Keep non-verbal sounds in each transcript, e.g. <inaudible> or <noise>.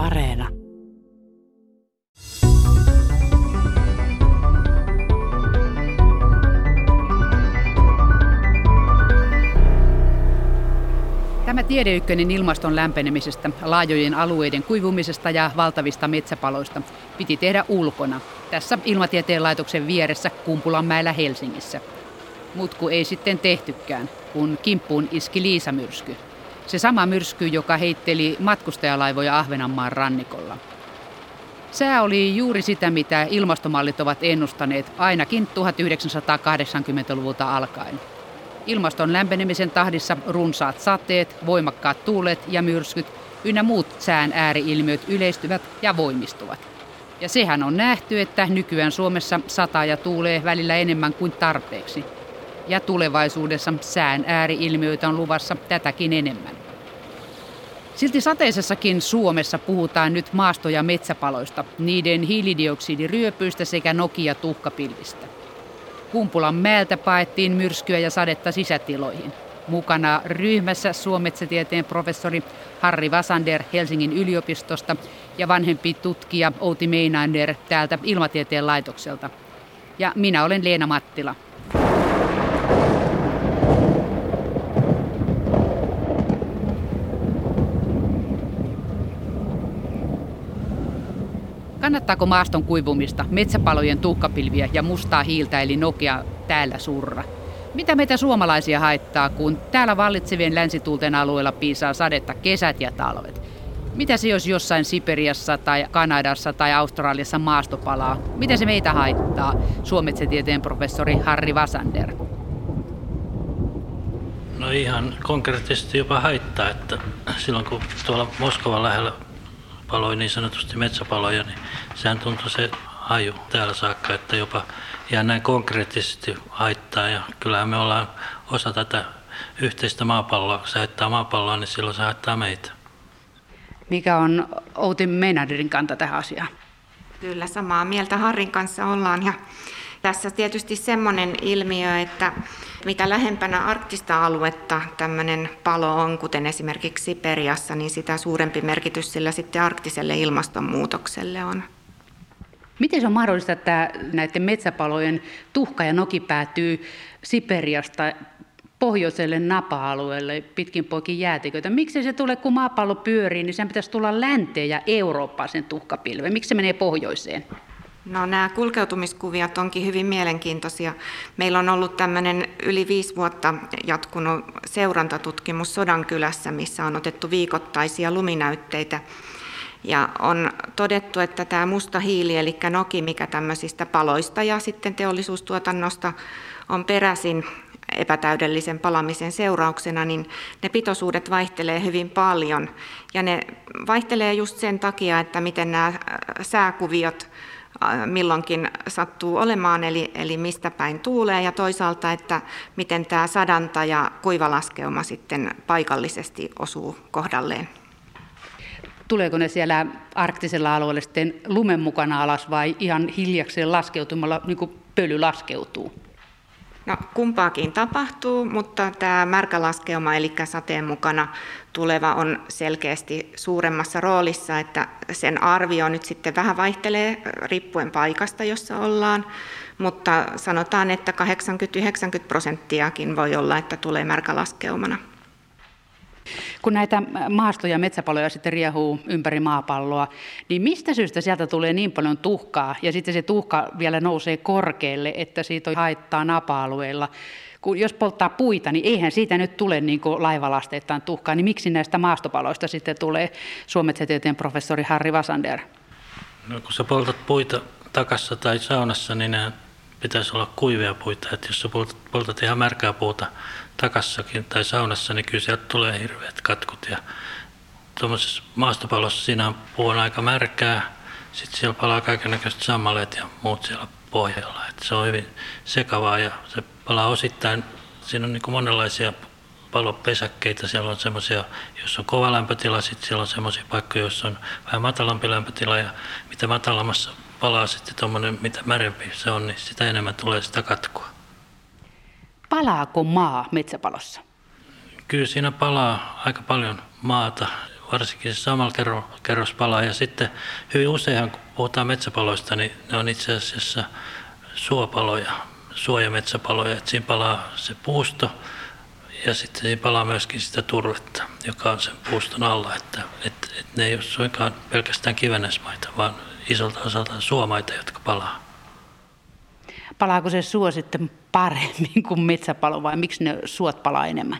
Areena. Tämä tiedeykkönen ilmaston lämpenemisestä, laajojen alueiden kuivumisesta ja valtavista metsäpaloista piti tehdä ulkona, tässä Ilmatieteen laitoksen vieressä Kumpulanmäellä Helsingissä. Mutku ei sitten tehtykään, kun kimppuun iski Liisa-myrsky. Se sama myrsky, joka heitteli matkustajalaivoja Ahvenanmaan rannikolla. Sää oli juuri sitä, mitä ilmastomallit ovat ennustaneet ainakin 1980-luvulta alkaen. Ilmaston lämpenemisen tahdissa runsaat sateet, voimakkaat tuulet ja myrskyt ynnä muut sään ääriilmiöt yleistyvät ja voimistuvat. Ja sehän on nähty, että nykyään Suomessa sataa ja tuulee välillä enemmän kuin tarpeeksi. Ja tulevaisuudessa sään ääriilmiöitä on luvassa tätäkin enemmän. Silti sateisessakin Suomessa puhutaan nyt maasto- ja metsäpaloista, niiden hiilidioksidiryöpyistä sekä Nokia-tuhkapilvistä. Kumpulan mäeltä paettiin myrskyä ja sadetta sisätiloihin. Mukana ryhmässä suometsätieteen professori Harri Vasander Helsingin yliopistosta ja vanhempi tutkija Outi Meinander täältä Ilmatieteen laitokselta. Ja minä olen Leena Mattila. Kannattaako maaston kuivumista, metsäpalojen tuhkapilviä ja mustaa hiiltä eli Nokia täällä surra? Mitä meitä suomalaisia haittaa, kun täällä vallitsevien länsituulten alueella piisaa sadetta kesät ja talvet? Mitä se jos jossain Siperiassa tai Kanadassa tai Australiassa maastopalaa? Mitä se meitä haittaa? Suometsetieteen professori Harri Vasander. No ihan konkreettisesti jopa haittaa, että silloin kun tuolla Moskovan lähellä paloi niin sanotusti metsäpaloja, niin sehän tuntui se haju täällä saakka, että jopa ihan näin konkreettisesti haittaa. Ja kyllähän me ollaan osa tätä yhteistä maapalloa. Se haittaa maapalloa, niin silloin se haittaa meitä. Mikä on Outi Meinaderin kanta tähän asiaan? Kyllä samaa mieltä Harrin kanssa ollaan. Ja tässä tietysti semmoinen ilmiö, että mitä lähempänä arktista aluetta tämmöinen palo on, kuten esimerkiksi Siperiassa, niin sitä suurempi merkitys sillä sitten arktiselle ilmastonmuutokselle on. Miten se on mahdollista, että näiden metsäpalojen tuhka ja noki päätyy Siperiasta pohjoiselle napa-alueelle pitkin poikin jäätiköitä. Miksi se tulee, kun maapallo pyörii, niin sen pitäisi tulla länteen ja Eurooppaan sen tuhkapilve. Miksi se menee pohjoiseen? No nämä kulkeutumiskuviot onkin hyvin mielenkiintoisia. Meillä on ollut tämmöinen yli viisi vuotta jatkunut seurantatutkimus Sodankylässä, missä on otettu viikoittaisia luminäytteitä. Ja on todettu, että tämä musta hiili, eli noki, mikä tämmöisistä paloista ja sitten teollisuustuotannosta on peräisin epätäydellisen palamisen seurauksena, niin ne pitoisuudet vaihtelee hyvin paljon. Ja ne vaihtelee just sen takia, että miten nämä sääkuviot milloinkin sattuu olemaan, eli, eli mistä päin tuulee, ja toisaalta, että miten tämä sadanta ja kuivalaskeuma sitten paikallisesti osuu kohdalleen. Tuleeko ne siellä arktisella alueella sitten lumen mukana alas vai ihan hiljakseen laskeutumalla, niin kuin pöly laskeutuu? No, kumpaakin tapahtuu, mutta tämä märkälaskeuma, eli sateen mukana tuleva, on selkeästi suuremmassa roolissa, että sen arvio nyt sitten vähän vaihtelee riippuen paikasta, jossa ollaan, mutta sanotaan, että 80-90 prosenttiakin voi olla, että tulee märkälaskeumana. Kun näitä maasto- ja metsäpaloja sitten riehuu ympäri maapalloa, niin mistä syystä sieltä tulee niin paljon tuhkaa ja sitten se tuhka vielä nousee korkealle, että siitä haittaa napa-alueilla? Kun jos polttaa puita, niin eihän siitä nyt tule niin laivalasteittain tuhkaa, niin miksi näistä maastopaloista sitten tulee Suometsätieteen professori Harri Vasander? No, kun sä poltat puita takassa tai saunassa, niin pitäisi olla kuivia puita. Että jos sä poltat, poltat ihan märkää puuta takassakin tai saunassa, niin kyllä sieltä tulee hirveät katkut. Ja tuommoisessa maastopalossa siinä on puun aika märkää, sitten siellä palaa kaikenlaiset sammaleet ja muut siellä pohjalla. Et se on hyvin sekavaa ja se palaa osittain, siinä on niin kuin monenlaisia palopesäkkeitä. Siellä on semmoisia, jos on kova lämpötila, sitten siellä on semmoisia paikkoja, joissa on vähän matalampi lämpötila ja mitä matalammassa palaa sitten tuommoinen, mitä märempi se on, niin sitä enemmän tulee sitä katkua. Palaako maa metsäpalossa? Kyllä siinä palaa aika paljon maata. varsinkin se samalla kerros palaa. Ja sitten hyvin useinhan, kun puhutaan metsäpaloista, niin ne on itse asiassa suopaloja, suojametsäpaloja. Että siinä palaa se puusto ja sitten siinä palaa myöskin sitä turvetta, joka on sen puuston alla. Että, että, että ne ei ole suinkaan pelkästään kivennesmaita, vaan isolta osalta suomaita, jotka palaa. Palaako se suo sitten paremmin kuin metsäpalo vai miksi ne suot palaa enemmän?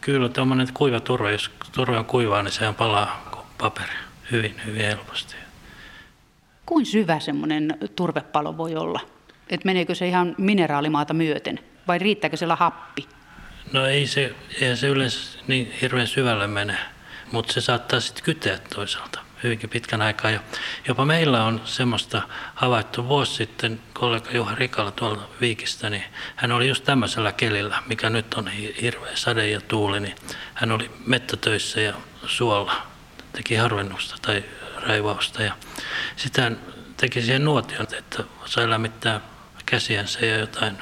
Kyllä, tuommoinen kuiva turve, jos turve on kuivaa, niin sehän palaa kuin paperi hyvin, hyvin helposti. Kuin syvä semmoinen turvepalo voi olla? Et meneekö se ihan mineraalimaata myöten vai riittääkö siellä happi? No ei se, ei se yleensä niin hirveän syvälle mene, mutta se saattaa sitten kyteä toisaalta hyvinkin pitkän aikaa. Ja jopa meillä on semmoista havaittu vuosi sitten kollega Juha Rikala tuolta Viikistä, niin hän oli just tämmöisellä kelillä, mikä nyt on hirveä sade ja tuuli, niin hän oli mettätöissä ja suolla, teki harvennusta tai raivausta ja sitten hän teki siihen nuotion, että sai lämmittää käsiänsä ja jotain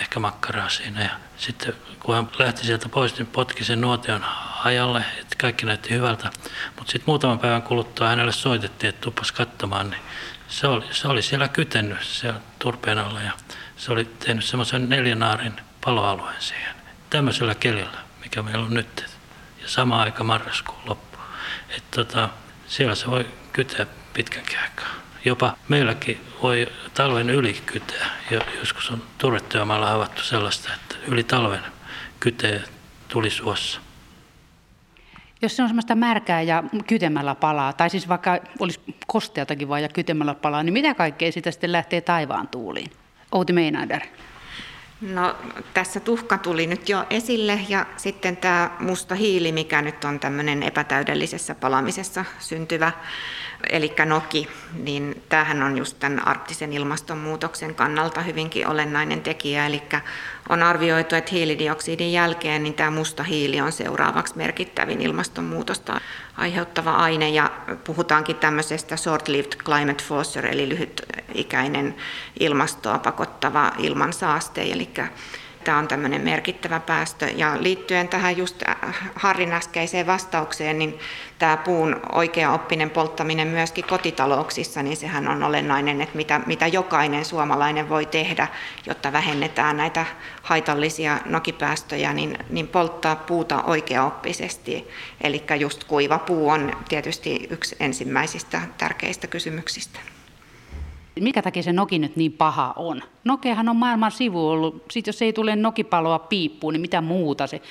ehkä makkaraa siinä ja sitten kun hän lähti sieltä pois, niin potki sen nuotion hajalle, että kaikki näytti hyvältä. Mutta sitten muutaman päivän kuluttua hänelle soitettiin, että tupas katsomaan, niin se oli, se oli siellä kytennyt siellä turpeen alla ja se oli tehnyt semmoisen neljänaarin paloalueen siihen. Tämmöisellä kelillä, mikä meillä on nyt. Ja sama aika marraskuun loppu. Et tota, siellä se voi kyteä pitkän aikaa. Jopa meilläkin voi talven yli kyteä. Joskus on turvetyömaalla havaittu sellaista, että yli talven kytee tulisuossa. Jos se on semmoista märkää ja kytemällä palaa, tai siis vaikka olisi kosteatakin vaan ja kytemällä palaa, niin mitä kaikkea sitä sitten lähtee taivaan tuuliin? Outi Meinander. No tässä tuhka tuli nyt jo esille ja sitten tämä musta hiili, mikä nyt on tämmöinen epätäydellisessä palamisessa syntyvä eli Noki, niin tämähän on just tämän arktisen ilmastonmuutoksen kannalta hyvinkin olennainen tekijä. Eli on arvioitu, että hiilidioksidin jälkeen niin tämä musta hiili on seuraavaksi merkittävin ilmastonmuutosta aiheuttava aine. Ja puhutaankin tämmöisestä short-lived climate forcer, eli lyhytikäinen ilmastoa pakottava ilmansaaste. Eli Tämä on tämmöinen merkittävä päästö. Ja liittyen tähän just äh, Harrin äskeiseen vastaukseen, niin tämä puun oikea-oppinen polttaminen myöskin kotitalouksissa, niin sehän on olennainen, että mitä, mitä jokainen suomalainen voi tehdä, jotta vähennetään näitä haitallisia nokipäästöjä, niin, niin polttaa puuta oikeaoppisesti. Eli just kuiva puu on tietysti yksi ensimmäisistä tärkeistä kysymyksistä. Mikä takia se noki nyt niin paha on? Nokeahan on maailman sivu ollut. Sitten jos ei tule nokipaloa piippuun, niin mitä muuta se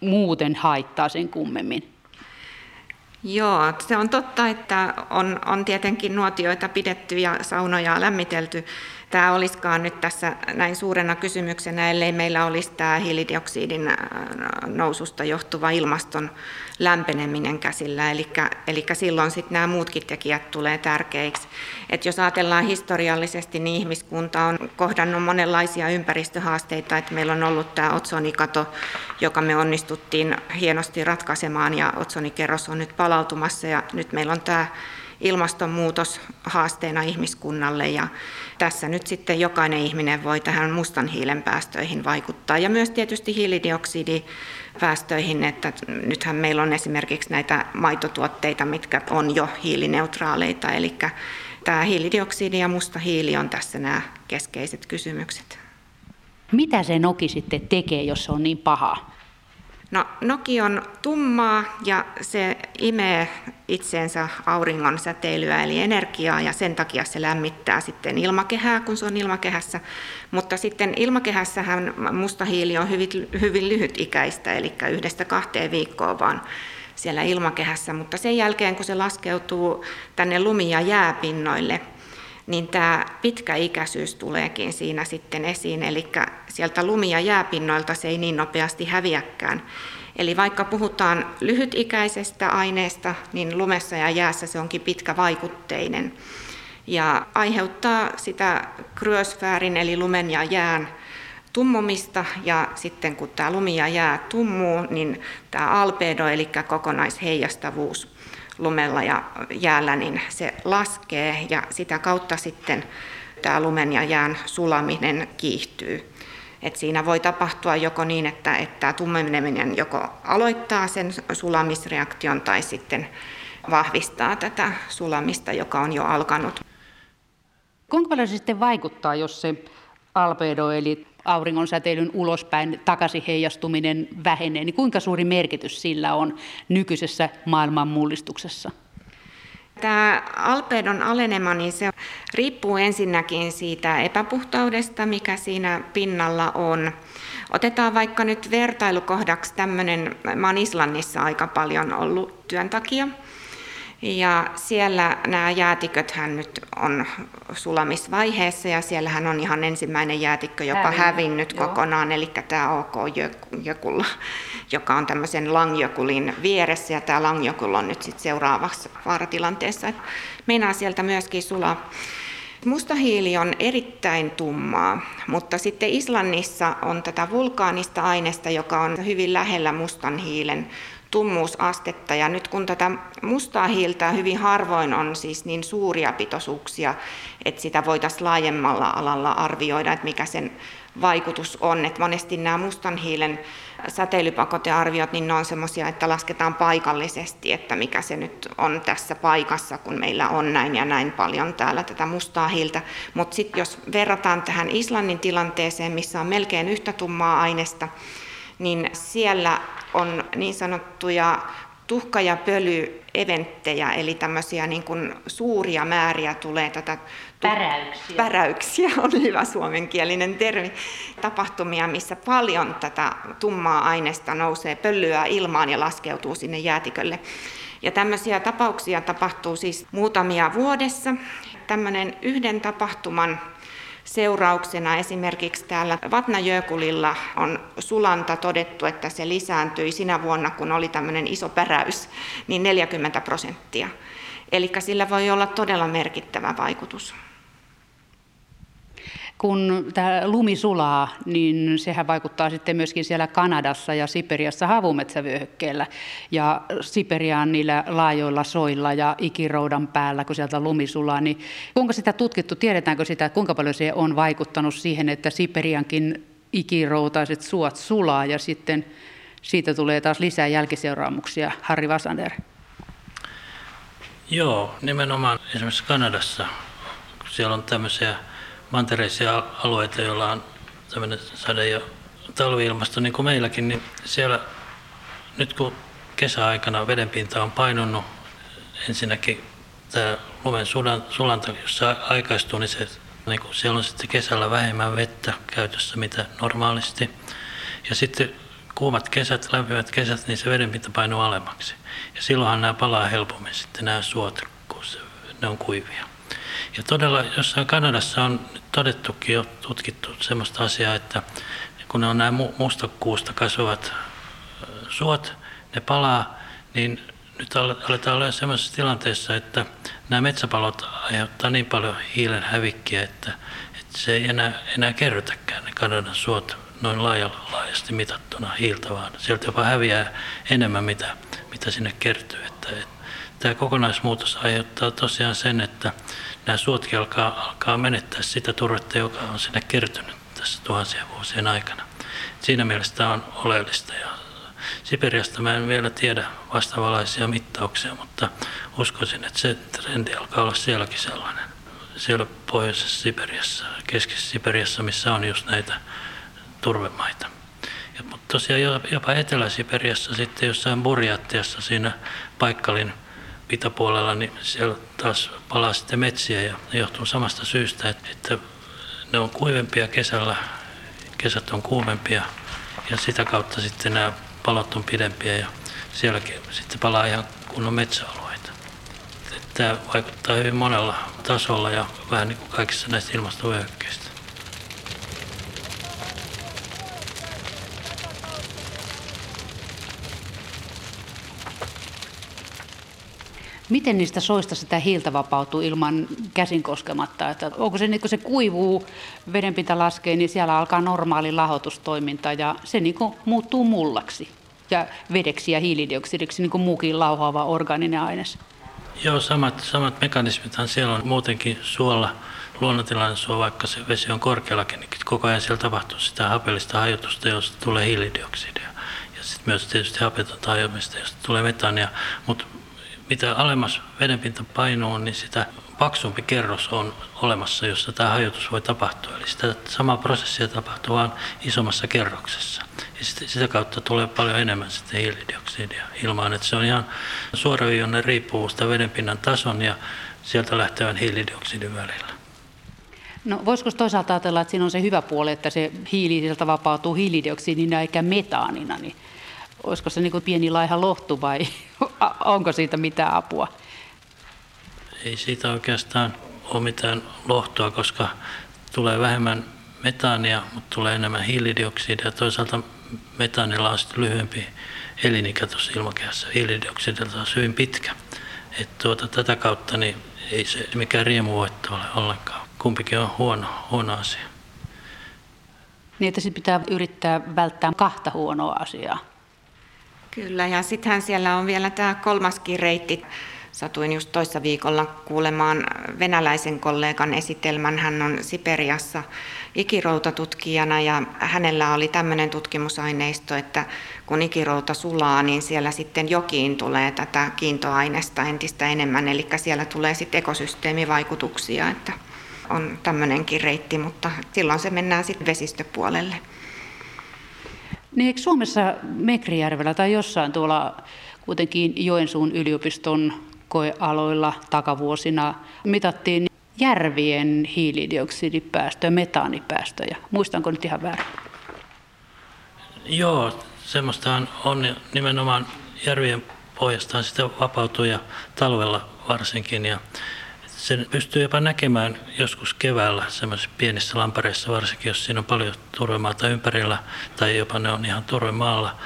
muuten haittaa sen kummemmin? Joo, se on totta, että on, on tietenkin nuotioita pidetty ja saunoja lämmitelty tämä olisikaan nyt tässä näin suurena kysymyksenä, ellei meillä olisi tämä hiilidioksidin äh, noususta johtuva ilmaston lämpeneminen käsillä. Eli, eli silloin sitten nämä muutkin tekijät tulee tärkeiksi. Et jos ajatellaan historiallisesti, niin ihmiskunta on kohdannut monenlaisia ympäristöhaasteita. että meillä on ollut tämä otsonikato, joka me onnistuttiin hienosti ratkaisemaan ja otsonikerros on nyt palautumassa ja nyt meillä on tämä ilmastonmuutos haasteena ihmiskunnalle ja tässä nyt sitten jokainen ihminen voi tähän mustan hiilen päästöihin vaikuttaa ja myös tietysti hiilidioksidipäästöihin, että nythän meillä on esimerkiksi näitä maitotuotteita, mitkä on jo hiilineutraaleita, eli tämä hiilidioksidi ja musta hiili on tässä nämä keskeiset kysymykset. Mitä se noki sitten tekee, jos se on niin paha? No, noki on tummaa ja se imee itseensä auringon säteilyä eli energiaa ja sen takia se lämmittää sitten ilmakehää, kun se on ilmakehässä. Mutta sitten ilmakehässähän musta hiili on hyvin, hyvin lyhytikäistä, eli yhdestä kahteen viikkoa vaan siellä ilmakehässä, mutta sen jälkeen kun se laskeutuu tänne lumi- ja jääpinnoille, niin tämä pitkäikäisyys tuleekin siinä sitten esiin, eli sieltä lumi- ja jääpinnoilta se ei niin nopeasti häviäkään. Eli vaikka puhutaan lyhytikäisestä aineesta, niin lumessa ja jäässä se onkin pitkävaikutteinen. Ja aiheuttaa sitä kryosfäärin eli lumen ja jään tummumista. Ja sitten kun tämä lumi ja jää tummuu, niin tämä albedo eli kokonaisheijastavuus lumella ja jäällä, niin se laskee ja sitä kautta sitten tämä lumen ja jään sulaminen kiihtyy. Et siinä voi tapahtua joko niin, että, että tummeneminen joko aloittaa sen sulamisreaktion tai sitten vahvistaa tätä sulamista, joka on jo alkanut. Kuinka paljon se sitten vaikuttaa, jos se albedo eli auringon säteilyn ulospäin takaisin heijastuminen vähenee, niin kuinka suuri merkitys sillä on nykyisessä maailman mullistuksessa? Tämä alpedon alenema, niin se riippuu ensinnäkin siitä epäpuhtaudesta, mikä siinä pinnalla on. Otetaan vaikka nyt vertailukohdaksi tämmöinen, mä Islannissa aika paljon ollut työn takia, ja siellä nämä jäätiköthän nyt on sulamisvaiheessa ja siellähän on ihan ensimmäinen jäätikkö jopa hävinnyt, hävinnyt kokonaan, eli tämä OK Jökulla, joka on tämmöisen Langjökulin vieressä ja tämä Langjökul on nyt sitten seuraavassa vaaratilanteessa. Meinaa sieltä myöskin sulaa. Musta hiili on erittäin tummaa, mutta sitten Islannissa on tätä vulkaanista aineesta, joka on hyvin lähellä mustan hiilen tummuusastetta. Ja nyt kun tätä mustaa hiiltä hyvin harvoin on siis niin suuria pitoisuuksia, että sitä voitaisiin laajemmalla alalla arvioida, että mikä sen vaikutus on. Että monesti nämä mustan hiilen säteilypakotearviot, niin ne on semmoisia, että lasketaan paikallisesti, että mikä se nyt on tässä paikassa, kun meillä on näin ja näin paljon täällä tätä mustaa hiiltä. Mutta sitten jos verrataan tähän Islannin tilanteeseen, missä on melkein yhtä tummaa aineesta, niin siellä on niin sanottuja tuhka- ja pölyeventtejä, eli tämmöisiä niin kuin suuria määriä tulee tätä päräyksiä. päräyksiä, <laughs> on hyvä suomenkielinen termi, tapahtumia, missä paljon tätä tummaa aineesta nousee pölyä ilmaan ja laskeutuu sinne jäätikölle. Ja tämmöisiä tapauksia tapahtuu siis muutamia vuodessa. Tämmöinen yhden tapahtuman seurauksena esimerkiksi täällä Vatnajökulilla on sulanta todettu, että se lisääntyi sinä vuonna, kun oli tämmöinen iso päräys, niin 40 prosenttia. Eli sillä voi olla todella merkittävä vaikutus kun tämä lumi sulaa, niin sehän vaikuttaa sitten myöskin siellä Kanadassa ja Siperiassa havumetsävyöhykkeellä. Ja Siperiaan niillä laajoilla soilla ja ikiroudan päällä, kun sieltä lumi sulaa, niin kuinka sitä tutkittu, tiedetäänkö sitä, kuinka paljon se on vaikuttanut siihen, että Siperiankin ikiroutaiset suot sulaa ja sitten siitä tulee taas lisää jälkiseuraamuksia. Harri Vasander. Joo, nimenomaan esimerkiksi Kanadassa, kun siellä on tämmöisiä mantereisia alueita, joilla on tämmöinen sade- ja talviilmasto niin kuin meilläkin, niin siellä nyt kun kesäaikana vedenpinta on painunut, ensinnäkin tämä lumen sulanta, jos se aikaistuu, niin, se, niin kuin siellä on sitten kesällä vähemmän vettä käytössä mitä normaalisti. Ja sitten kuumat kesät, lämpimät kesät, niin se vedenpinta painuu alemmaksi. Ja silloinhan nämä palaa helpommin sitten nämä suot, kun se, ne on kuivia. Ja todella jossain Kanadassa on todettukin jo tutkittu sellaista asiaa, että kun ne on nämä mustakuusta kasvavat suot, ne palaa, niin nyt aletaan olla sellaisessa tilanteessa, että nämä metsäpalot aiheuttaa niin paljon hiilen hävikkiä, että, että se ei enää, enää kerrytäkään ne Kanadan suot noin laajasti mitattuna hiiltä, vaan sieltä jopa häviää enemmän, mitä, mitä sinne kertyy. Että, että tämä kokonaismuutos aiheuttaa tosiaan sen, että nämä suotkin alkaa, alkaa menettää sitä turvetta, joka on sinne kertynyt tässä tuhansien vuosien aikana. Siinä mielessä tämä on oleellista ja Siperiasta mä en vielä tiedä vastaavalaisia mittauksia, mutta uskoisin, että se trendi alkaa olla sielläkin sellainen. Siellä pohjoisessa Siperiassa, keskisessä Siperiassa, missä on just näitä turvemaita. Ja, mutta tosiaan jopa Etelä-Siperiassa sitten jossain Burjattiassa siinä paikkalin itäpuolella, niin siellä taas palaa sitten metsiä ja ne johtuu samasta syystä, että ne on kuivempia kesällä, kesät on kuumempia ja sitä kautta sitten nämä palot on pidempiä ja sielläkin sitten palaa ihan kunnon metsäalueita. Tämä vaikuttaa hyvin monella tasolla ja vähän niin kuin kaikissa näistä ilmastovyöhykkeistä. Miten niistä soista sitä hiiltä vapautuu ilman käsin koskematta? Että onko se niin kun se kuivuu, vedenpinta laskee, niin siellä alkaa normaali lahotustoiminta ja se niin muuttuu mullaksi ja vedeksi ja hiilidioksidiksi niin kuin muukin lauhaava organinen aines? Joo, samat, samat mekanismithan siellä on muutenkin suolla. Luonnontilainen suo, vaikka se vesi on korkeallakin, niin koko ajan siellä tapahtuu sitä hapellista hajotusta, josta tulee hiilidioksidia. Ja sitten myös tietysti hapetonta hajoamista, josta tulee metania. Mutta mitä alemmas vedenpinta painuu, niin sitä paksumpi kerros on olemassa, jossa tämä hajotus voi tapahtua. Eli sitä samaa prosessia tapahtuu vain isommassa kerroksessa. Ja sitä, sitä kautta tulee paljon enemmän sitten hiilidioksidia ilmaan. Että se on ihan suoraviivainen riippuvuus vedenpinnan tason ja sieltä lähtevän hiilidioksidin välillä. No voisiko toisaalta ajatella, että siinä on se hyvä puoli, että se hiili sieltä vapautuu hiilidioksidina eikä metaanina, niin olisiko se niin kuin pieni laiha lohtu vai <laughs> onko siitä mitään apua? Ei siitä oikeastaan ole mitään lohtua, koska tulee vähemmän metaania, mutta tulee enemmän hiilidioksidia. Toisaalta metaanilla on sitten lyhyempi elinikä tuossa ilmakehässä. Hiilidioksidilta on hyvin pitkä. Et tuota, tätä kautta niin ei se mikään riemuvoitto ole ollenkaan. Kumpikin on huono, huono asia. Niin, että pitää yrittää välttää kahta huonoa asiaa. Kyllä, ja sittenhän siellä on vielä tämä kolmaskin reitti. Satuin just toissa viikolla kuulemaan venäläisen kollegan esitelmän. Hän on Siperiassa ikirautatutkijana ja hänellä oli tämmöinen tutkimusaineisto, että kun ikirouta sulaa, niin siellä sitten jokiin tulee tätä kiintoainesta entistä enemmän, eli siellä tulee sitten ekosysteemivaikutuksia, että on tämmöinenkin reitti, mutta silloin se mennään sitten vesistöpuolelle. Niin eikö Suomessa Mekrijärvellä tai jossain tuolla kuitenkin Joensuun yliopiston koealoilla takavuosina mitattiin järvien hiilidioksidipäästöjä, metaanipäästöjä. Muistanko nyt ihan väärin? Joo, semmoista on nimenomaan järvien pohjastaan sitä vapautuu ja talvella varsinkin. Ja sen pystyy jopa näkemään joskus keväällä semmoisissa pienissä lampareissa, varsinkin jos siinä on paljon turvemaata ympärillä tai jopa ne on ihan turvemaalla,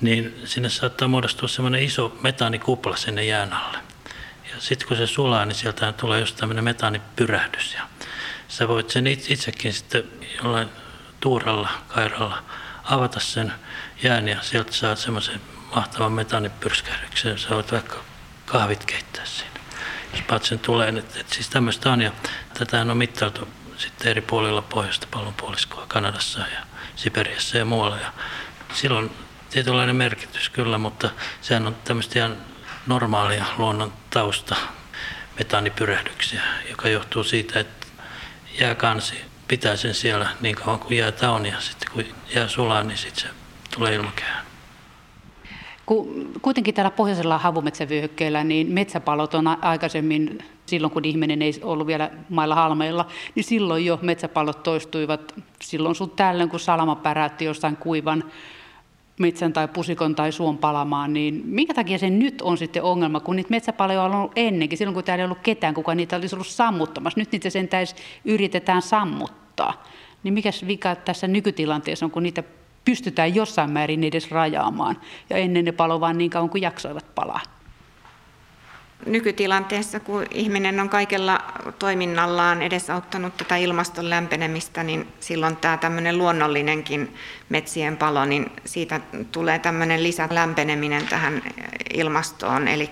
niin sinne saattaa muodostua semmoinen iso metaanikupla sinne jään alle. Ja sitten kun se sulaa, niin sieltä tulee just tämmöinen metaanipyrähdys. Ja sä voit sen itsekin sitten jollain tuuralla, kairalla avata sen jään ja sieltä saat semmoisen mahtavan metaanipyrskähdyksen. Sä voit vaikka kahvit keittää siinä jos patsen tulee. Että, että siis tämmöistä on ja tätä on mittailtu sitten eri puolilla pohjoista pallonpuoliskoa Kanadassa ja Siperiassa ja muualla. Ja silloin tietynlainen merkitys kyllä, mutta sehän on tämmöistä ihan normaalia luonnon tausta metaanipyrähdyksiä, joka johtuu siitä, että jääkansi pitää sen siellä niin kauan kuin jäätä on ja sitten kun jää sulaa, niin sitten se tulee ilmakehään. Kuitenkin täällä pohjoisella havumetsävyöhykkeellä niin metsäpalot on aikaisemmin, silloin kun ihminen ei ollut vielä mailla halmeilla, niin silloin jo metsäpalot toistuivat silloin sun tällöin, kun salama päräytti jostain kuivan metsän tai pusikon tai suon palamaan, niin minkä takia se nyt on sitten ongelma, kun niitä metsäpaloja on ollut ennenkin, silloin kun täällä ei ollut ketään, kuka niitä olisi ollut sammuttamassa. Nyt niitä sen yritetään sammuttaa. Niin mikä vika tässä nykytilanteessa on, kun niitä pystytään jossain määrin edes rajaamaan. Ja ennen ne palo vain niin kauan kuin jaksoivat palaa. Nykytilanteessa, kun ihminen on kaikella toiminnallaan edesauttanut tätä ilmaston lämpenemistä, niin silloin tämä tämmöinen luonnollinenkin metsien palo, niin siitä tulee tämmöinen lisälämpeneminen tähän ilmastoon. Eli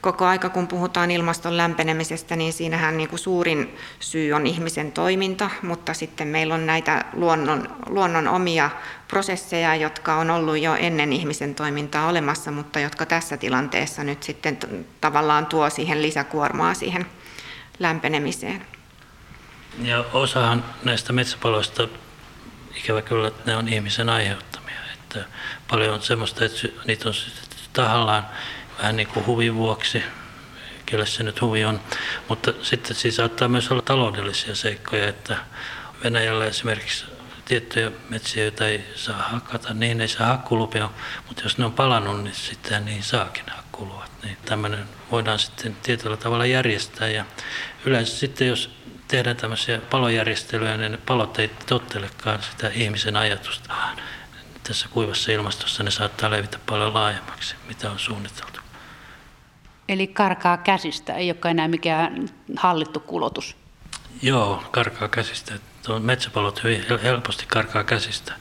koko aika, kun puhutaan ilmaston lämpenemisestä, niin siinähän niin kuin suurin syy on ihmisen toiminta, mutta sitten meillä on näitä luonnon, luonnon omia prosesseja, jotka on ollut jo ennen ihmisen toimintaa olemassa, mutta jotka tässä tilanteessa nyt sitten tavallaan tuo siihen lisäkuormaa siihen lämpenemiseen. Ja osahan näistä metsäpaloista, ikävä kyllä, ne on ihmisen aiheuttamia. Että paljon on semmoista, että niitä on tahallaan vähän niin kuin huvin vuoksi, kyllä se nyt huvi on. Mutta sitten siis saattaa myös olla taloudellisia seikkoja, että Venäjällä esimerkiksi tiettyjä metsiä, joita ei saa hakata, niin ei saa hakkulupia, mutta jos ne on palannut, niin sitten niin saakin hakkuluvat. Niin tämmöinen voidaan sitten tietyllä tavalla järjestää ja yleensä sitten jos tehdään tämmöisiä palojärjestelyjä, niin ne palot ei tottelekaan sitä ihmisen ajatusta. Tässä kuivassa ilmastossa ne saattaa levitä paljon laajemmaksi, mitä on suunniteltu. Eli karkaa käsistä, ei olekaan enää mikään hallittu kulotus. Joo, karkaa käsistä. Tuo metsäpalot hyvin helposti karkaa käsistä,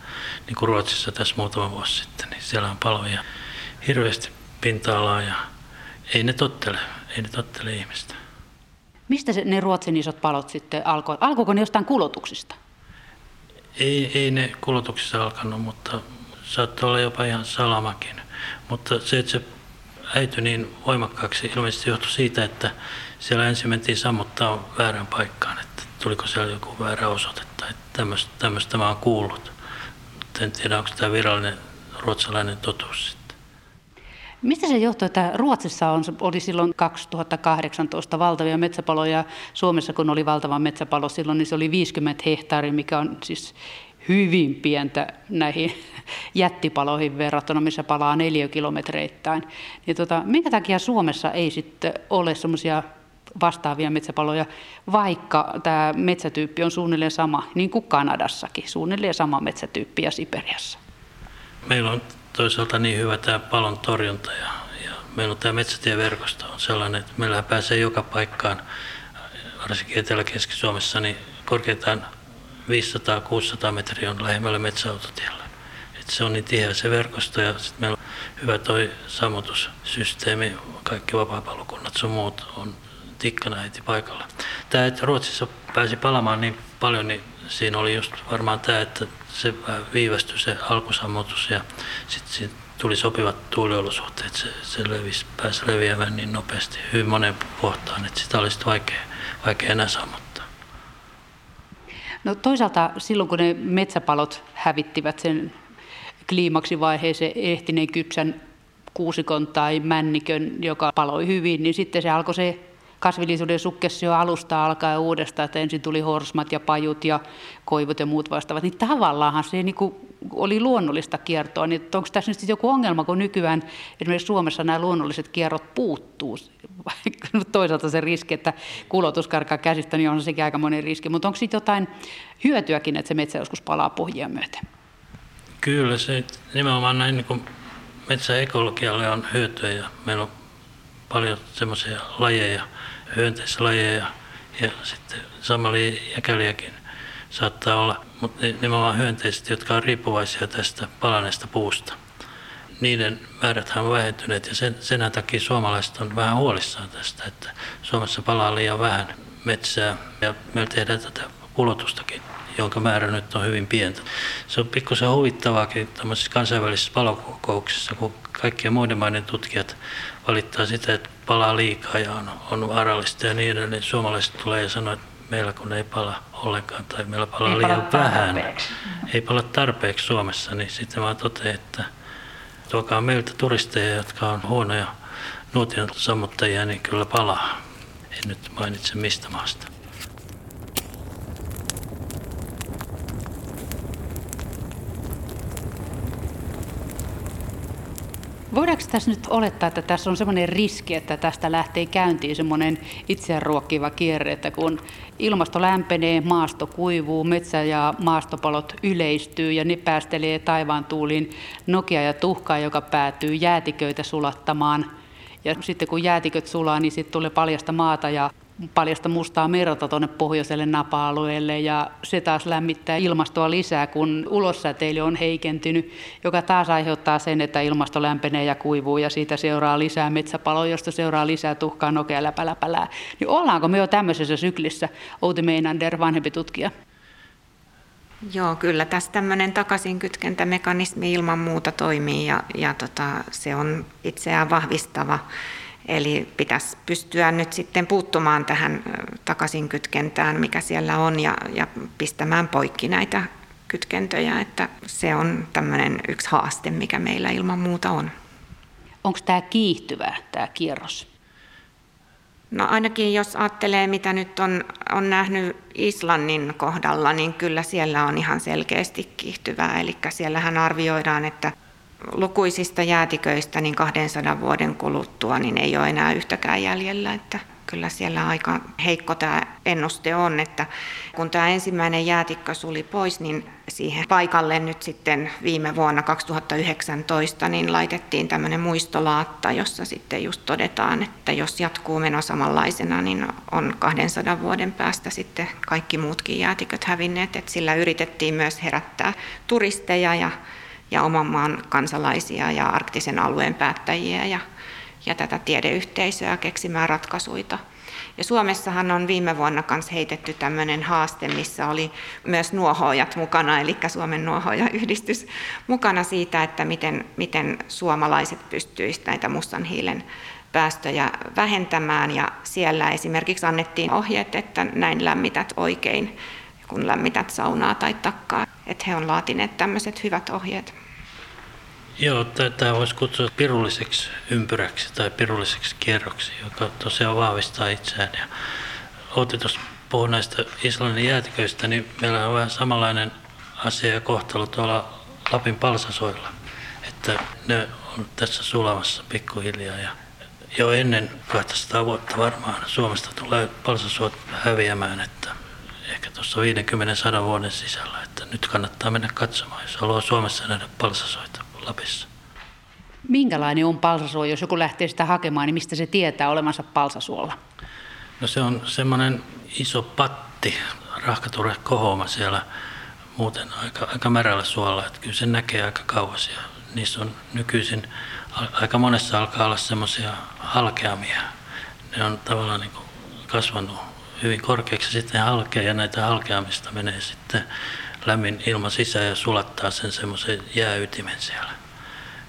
niin kuin Ruotsissa tässä muutama vuosi sitten. Niin siellä on paloja hirveästi pinta-alaa ja ei ne tottele. ei ne tottele ihmistä. Mistä se, ne Ruotsin isot palot sitten alkoi? Alkoiko ne jostain kulotuksista? Ei, ei ne kulutuksissa alkanut, mutta saattoi olla jopa ihan salamakin. Mutta se, että se äity niin voimakkaaksi ilmeisesti johtui siitä, että siellä ensin mentiin sammuttaa väärään paikkaan, että tuliko siellä joku väärä osoite tai tämmöistä, mä oon kuullut. Mutta en tiedä, onko tämä virallinen ruotsalainen totuus sitten. Mistä se johtuu, että Ruotsissa on, oli silloin 2018 valtavia metsäpaloja, Suomessa kun oli valtava metsäpalo silloin, niin se oli 50 hehtaaria, mikä on siis hyvin pientä näihin <laughs> jättipaloihin verrattuna, missä palaa neliökilometreittäin. Niin tota, minkä takia Suomessa ei sitten ole semmoisia vastaavia metsäpaloja, vaikka tämä metsätyyppi on suunnilleen sama, niin kuin Kanadassakin, suunnilleen sama metsätyyppi ja Siperiassa. Meillä on toisaalta niin hyvä tämä palon torjunta ja, ja meillä on tämä metsätieverkosto on sellainen, että meillä pääsee joka paikkaan, varsinkin Etelä-Keski-Suomessa, niin korkeintaan 500-600 metriä on lähemmällä metsäautotiellä. Et se on niin tiheä se verkosto ja sitten meillä on hyvä toi sammutussysteemi, kaikki vapaapalokunnat sun muut on tikkana heti paikalla. Tämä, että Ruotsissa pääsi palamaan niin paljon, niin siinä oli just varmaan tämä, että se viivästyi se alkusammutus ja sitten tuli sopivat tuuliolosuhteet, se, se levisi, pääsi leviämään niin nopeasti hyvin monen kohtaan, että sitä olisi vaikea, vaikea enää sammuttaa. No toisaalta silloin, kun ne metsäpalot hävittivät sen kliimaksivaiheeseen ehtineen kypsän kuusikon tai männikön, joka paloi hyvin, niin sitten se alkoi se kasvillisuuden sukkessio alusta alkaa uudestaan, että ensin tuli horsmat ja pajut ja koivut ja muut vastaavat, niin tavallaanhan se niin kuin oli luonnollista kiertoa, niin onko tässä nyt joku ongelma, kun nykyään esimerkiksi Suomessa nämä luonnolliset kierrot puuttuu, <laughs> toisaalta se riski, että kulotus karkaa käsistä, niin on sekin aika monen riski, mutta onko siitä jotain hyötyäkin, että se metsä joskus palaa pohjia myöten? Kyllä, se nimenomaan näin niin metsäekologialle on hyötyä ja meillä on paljon semmoisia lajeja, hyönteislajeja ja sitten jäkäliäkin saattaa olla, mutta nimenomaan hyönteiset, jotka on riippuvaisia tästä palaneesta puusta. Niiden määrät on vähentyneet ja sen, sen takia suomalaiset on vähän huolissaan tästä, että Suomessa palaa liian vähän metsää ja me tehdään tätä kulutustakin jonka määrä nyt on hyvin pientä. Se on pikkusen huvittavaakin tämmöisissä kansainvälisissä palokokouksissa, kun kaikkien muiden maiden tutkijat valittaa sitä, että palaa liikaa ja on, on vaarallista ja niin edelleen. Suomalaiset tulee ja sanoo, että meillä kun ei pala ollenkaan tai meillä palaa ei liian pala vähän, tarpeeksi. ei pala tarpeeksi Suomessa, niin sitten mä totean, että tuokaa meiltä turisteja, jotka on huonoja nuotion sammuttajia, niin kyllä palaa. En nyt mainitse mistä maasta. Voidaanko tässä nyt olettaa, että tässä on sellainen riski, että tästä lähtee käyntiin semmoinen itseään ruokkiva kierre, että kun ilmasto lämpenee, maasto kuivuu, metsä- ja maastopalot yleistyy ja ne päästelee taivaan tuuliin nokia ja tuhkaa, joka päätyy jäätiköitä sulattamaan. Ja sitten kun jäätiköt sulaa, niin sitten tulee paljasta maata ja paljasta mustaa merta tuonne pohjoiselle napa-alueelle ja se taas lämmittää ilmastoa lisää, kun ulossäteily on heikentynyt, joka taas aiheuttaa sen, että ilmasto lämpenee ja kuivuu ja siitä seuraa lisää metsäpaloja, josta seuraa lisää tuhkaa, nokea, läpäläpälää. Niin ollaanko me jo tämmöisessä syklissä, Outi Meinander, vanhempi tutkija? Joo, kyllä tässä tämmöinen takaisinkytkentämekanismi ilman muuta toimii ja, ja tota, se on itseään vahvistava Eli pitäisi pystyä nyt sitten puuttumaan tähän takaisinkytkentään, mikä siellä on, ja, ja pistämään poikki näitä kytkentöjä, että se on tämmöinen yksi haaste, mikä meillä ilman muuta on. Onko tämä kiihtyvä, tämä kierros? No ainakin jos ajattelee, mitä nyt on, on nähnyt Islannin kohdalla, niin kyllä siellä on ihan selkeästi kiihtyvää. Eli siellähän arvioidaan, että lukuisista jäätiköistä niin 200 vuoden kuluttua niin ei ole enää yhtäkään jäljellä. Että kyllä siellä aika heikko tämä ennuste on, että kun tämä ensimmäinen jäätikkö suli pois, niin siihen paikalle nyt sitten viime vuonna 2019 niin laitettiin tämmöinen muistolaatta, jossa sitten just todetaan, että jos jatkuu meno samanlaisena, niin on 200 vuoden päästä sitten kaikki muutkin jäätiköt hävinneet, että sillä yritettiin myös herättää turisteja ja ja oman maan kansalaisia ja arktisen alueen päättäjiä ja ja tätä tiedeyhteisöä keksimään ratkaisuja. Ja Suomessahan on viime vuonna kanssa heitetty tämmöinen haaste, missä oli myös nuohoojat mukana, eli Suomen nuohoojayhdistys mukana siitä, että miten, miten suomalaiset pystyisivät näitä mustan hiilen päästöjä vähentämään. Ja siellä esimerkiksi annettiin ohjeet, että näin lämmität oikein, kun lämmität saunaa tai takkaa. Että he on laatineet tämmöiset hyvät ohjeet. Joo, tämä voisi kutsua pirulliseksi ympyräksi tai pirulliseksi kierroksi, joka tosiaan vahvistaa itseään. Ja Outi tuossa puhui näistä Islannin jäätiköistä, niin meillä on vähän samanlainen asia ja kohtalo tuolla Lapin palsasoilla. Että ne on tässä sulamassa pikkuhiljaa ja jo ennen 200 vuotta varmaan Suomesta tulee palsasuot häviämään, että ehkä tuossa 50-100 vuoden sisällä, että nyt kannattaa mennä katsomaan, jos haluaa Suomessa nähdä palsasoita. Lapissa. Minkälainen on palsasuo, jos joku lähtee sitä hakemaan, niin mistä se tietää olemansa palsasuolla? No se on semmoinen iso patti, rahkature kohoma siellä muuten aika, aika märällä suolla, että kyllä se näkee aika kauas ja niissä on nykyisin, aika monessa alkaa olla semmoisia halkeamia. Ne on tavallaan niin kasvanut hyvin korkeaksi, sitten halkea ja näitä halkeamista menee sitten lämmin ilma sisään ja sulattaa sen semmoisen jääytimen siellä.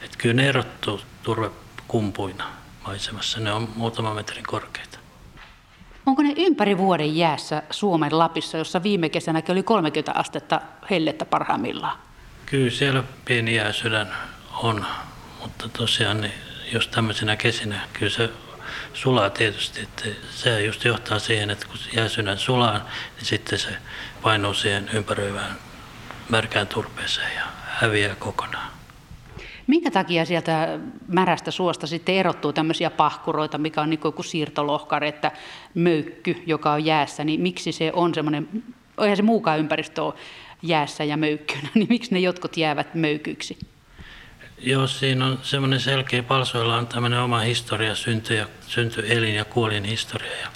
Et kyllä ne erottuu turvekumpuina maisemassa. Ne on muutaman metrin korkeita. Onko ne ympäri vuoden jäässä Suomen Lapissa, jossa viime kesänäkin oli 30 astetta hellettä parhaimmillaan? Kyllä siellä pieni jääsydän on, mutta tosiaan niin jos tämmöisenä kesinä, kyllä se sulaa tietysti. Että se just johtaa siihen, että kun jääsydän sulaa, niin sitten se painuu siihen ympäröivään märkään turpeeseen ja häviää kokonaan. Minkä takia sieltä märästä suosta sitten erottuu tämmöisiä pahkuroita, mikä on niin kuin siirtolohkare, että möykky, joka on jäässä, niin miksi se on semmoinen, eihän se muukaan ympäristö ole jäässä ja möykkynä, <laughs> niin miksi ne jotkut jäävät möykyiksi? Joo, siinä on semmoinen selkeä, palsoilla on tämmöinen oma historia, synty, ja, synty elin ja kuolin historia. Ja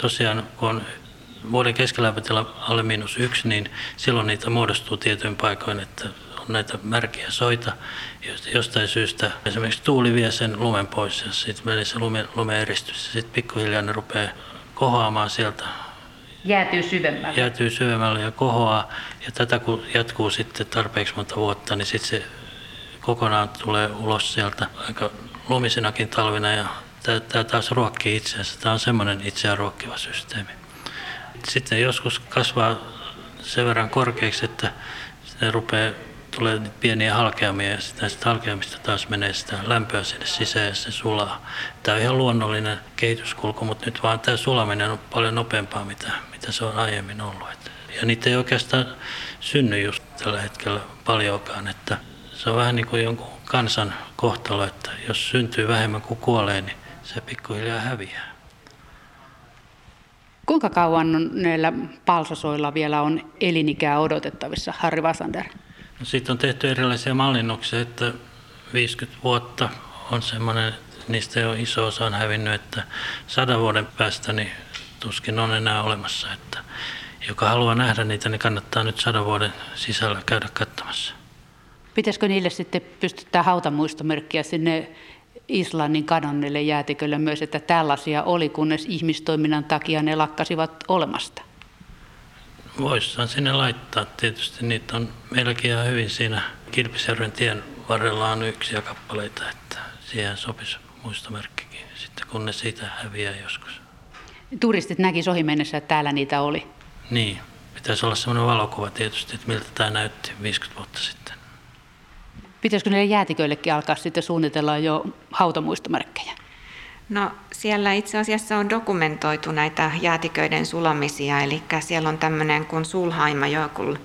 tosiaan, kun on vuoden keskilämpötila alle miinus yksi, niin silloin niitä muodostuu tietyin paikoin, että on näitä märkiä soita. Jostain syystä esimerkiksi tuuli vie sen lumen pois ja sitten menee se lume, lume eristys. Sitten pikkuhiljaa ne rupeaa kohoamaan sieltä. Jäätyy syvemmälle. Jäätyy syvemmälle ja kohoaa. Ja tätä kun jatkuu sitten tarpeeksi monta vuotta, niin sitten se kokonaan tulee ulos sieltä aika lumisenakin talvina ja tämä taas ruokkii itseänsä. Tämä on semmoinen itseään ruokkiva systeemi. Sitten joskus kasvaa sen verran korkeaksi, että se rupeaa tulee pieniä halkeamia ja sitten näistä halkeamista taas menee sitä lämpöä sinne sisään ja se sulaa. Tämä on ihan luonnollinen kehityskulku, mutta nyt vaan tämä sulaminen on paljon nopeampaa, mitä, mitä se on aiemmin ollut. Ja niitä ei oikeastaan synny just tällä hetkellä paljonkaan, että se on vähän niin kuin jonkun kansan kohtalo, että jos syntyy vähemmän kuin kuolee, niin se pikkuhiljaa häviää. Kuinka kauan näillä palsasoilla vielä on elinikää odotettavissa, Harri Vasander? No, siitä on tehty erilaisia mallinnuksia, että 50 vuotta on semmoinen, niistä jo iso osa on hävinnyt, että sadan vuoden päästä niin tuskin on enää olemassa. Että joka haluaa nähdä niitä, niin kannattaa nyt sadan vuoden sisällä käydä katsomassa. Pitäisikö niille sitten pystyttää hautamuistomerkkiä sinne Islannin kadonneille jäätiköille myös, että tällaisia oli, kunnes ihmistoiminnan takia ne lakkasivat olemasta? Voisihan sinne laittaa tietysti. Niitä on meilläkin ihan hyvin siinä Kilpisjärven tien varrella on yksiä kappaleita, että siihen sopisi muistomerkkikin sitten, kun ne siitä häviää joskus. Turistit näki ohi mennessä, että täällä niitä oli. Niin, pitäisi olla sellainen valokuva tietysti, että miltä tämä näytti 50 vuotta sitten. Pitäisikö niille jäätiköillekin alkaa sitten suunnitella jo hautamuistomerkkejä? No siellä itse asiassa on dokumentoitu näitä jäätiköiden sulamisia, eli siellä on tämmöinen kuin Sulhaimajökull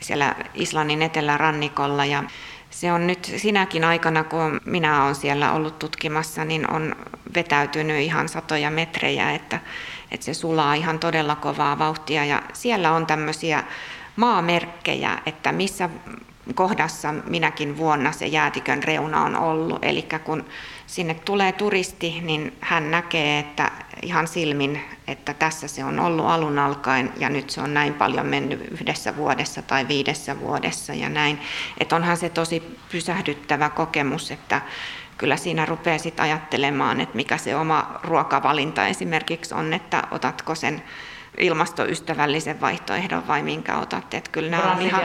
siellä Islannin etelärannikolla ja se on nyt sinäkin aikana, kun minä olen siellä ollut tutkimassa, niin on vetäytynyt ihan satoja metrejä, että, että se sulaa ihan todella kovaa vauhtia. Ja siellä on tämmöisiä maamerkkejä, että missä kohdassa minäkin vuonna se jäätikön reuna on ollut. Eli kun sinne tulee turisti, niin hän näkee, että ihan silmin että tässä se on ollut alun alkaen ja nyt se on näin paljon mennyt yhdessä vuodessa tai viidessä vuodessa ja näin. Että onhan se tosi pysähdyttävä kokemus, että kyllä siinä rupeaa sitten ajattelemaan, että mikä se oma ruokavalinta esimerkiksi on, että otatko sen ilmastoystävällisen vaihtoehdon vai minkä otat. Että kyllä nämä on ihan,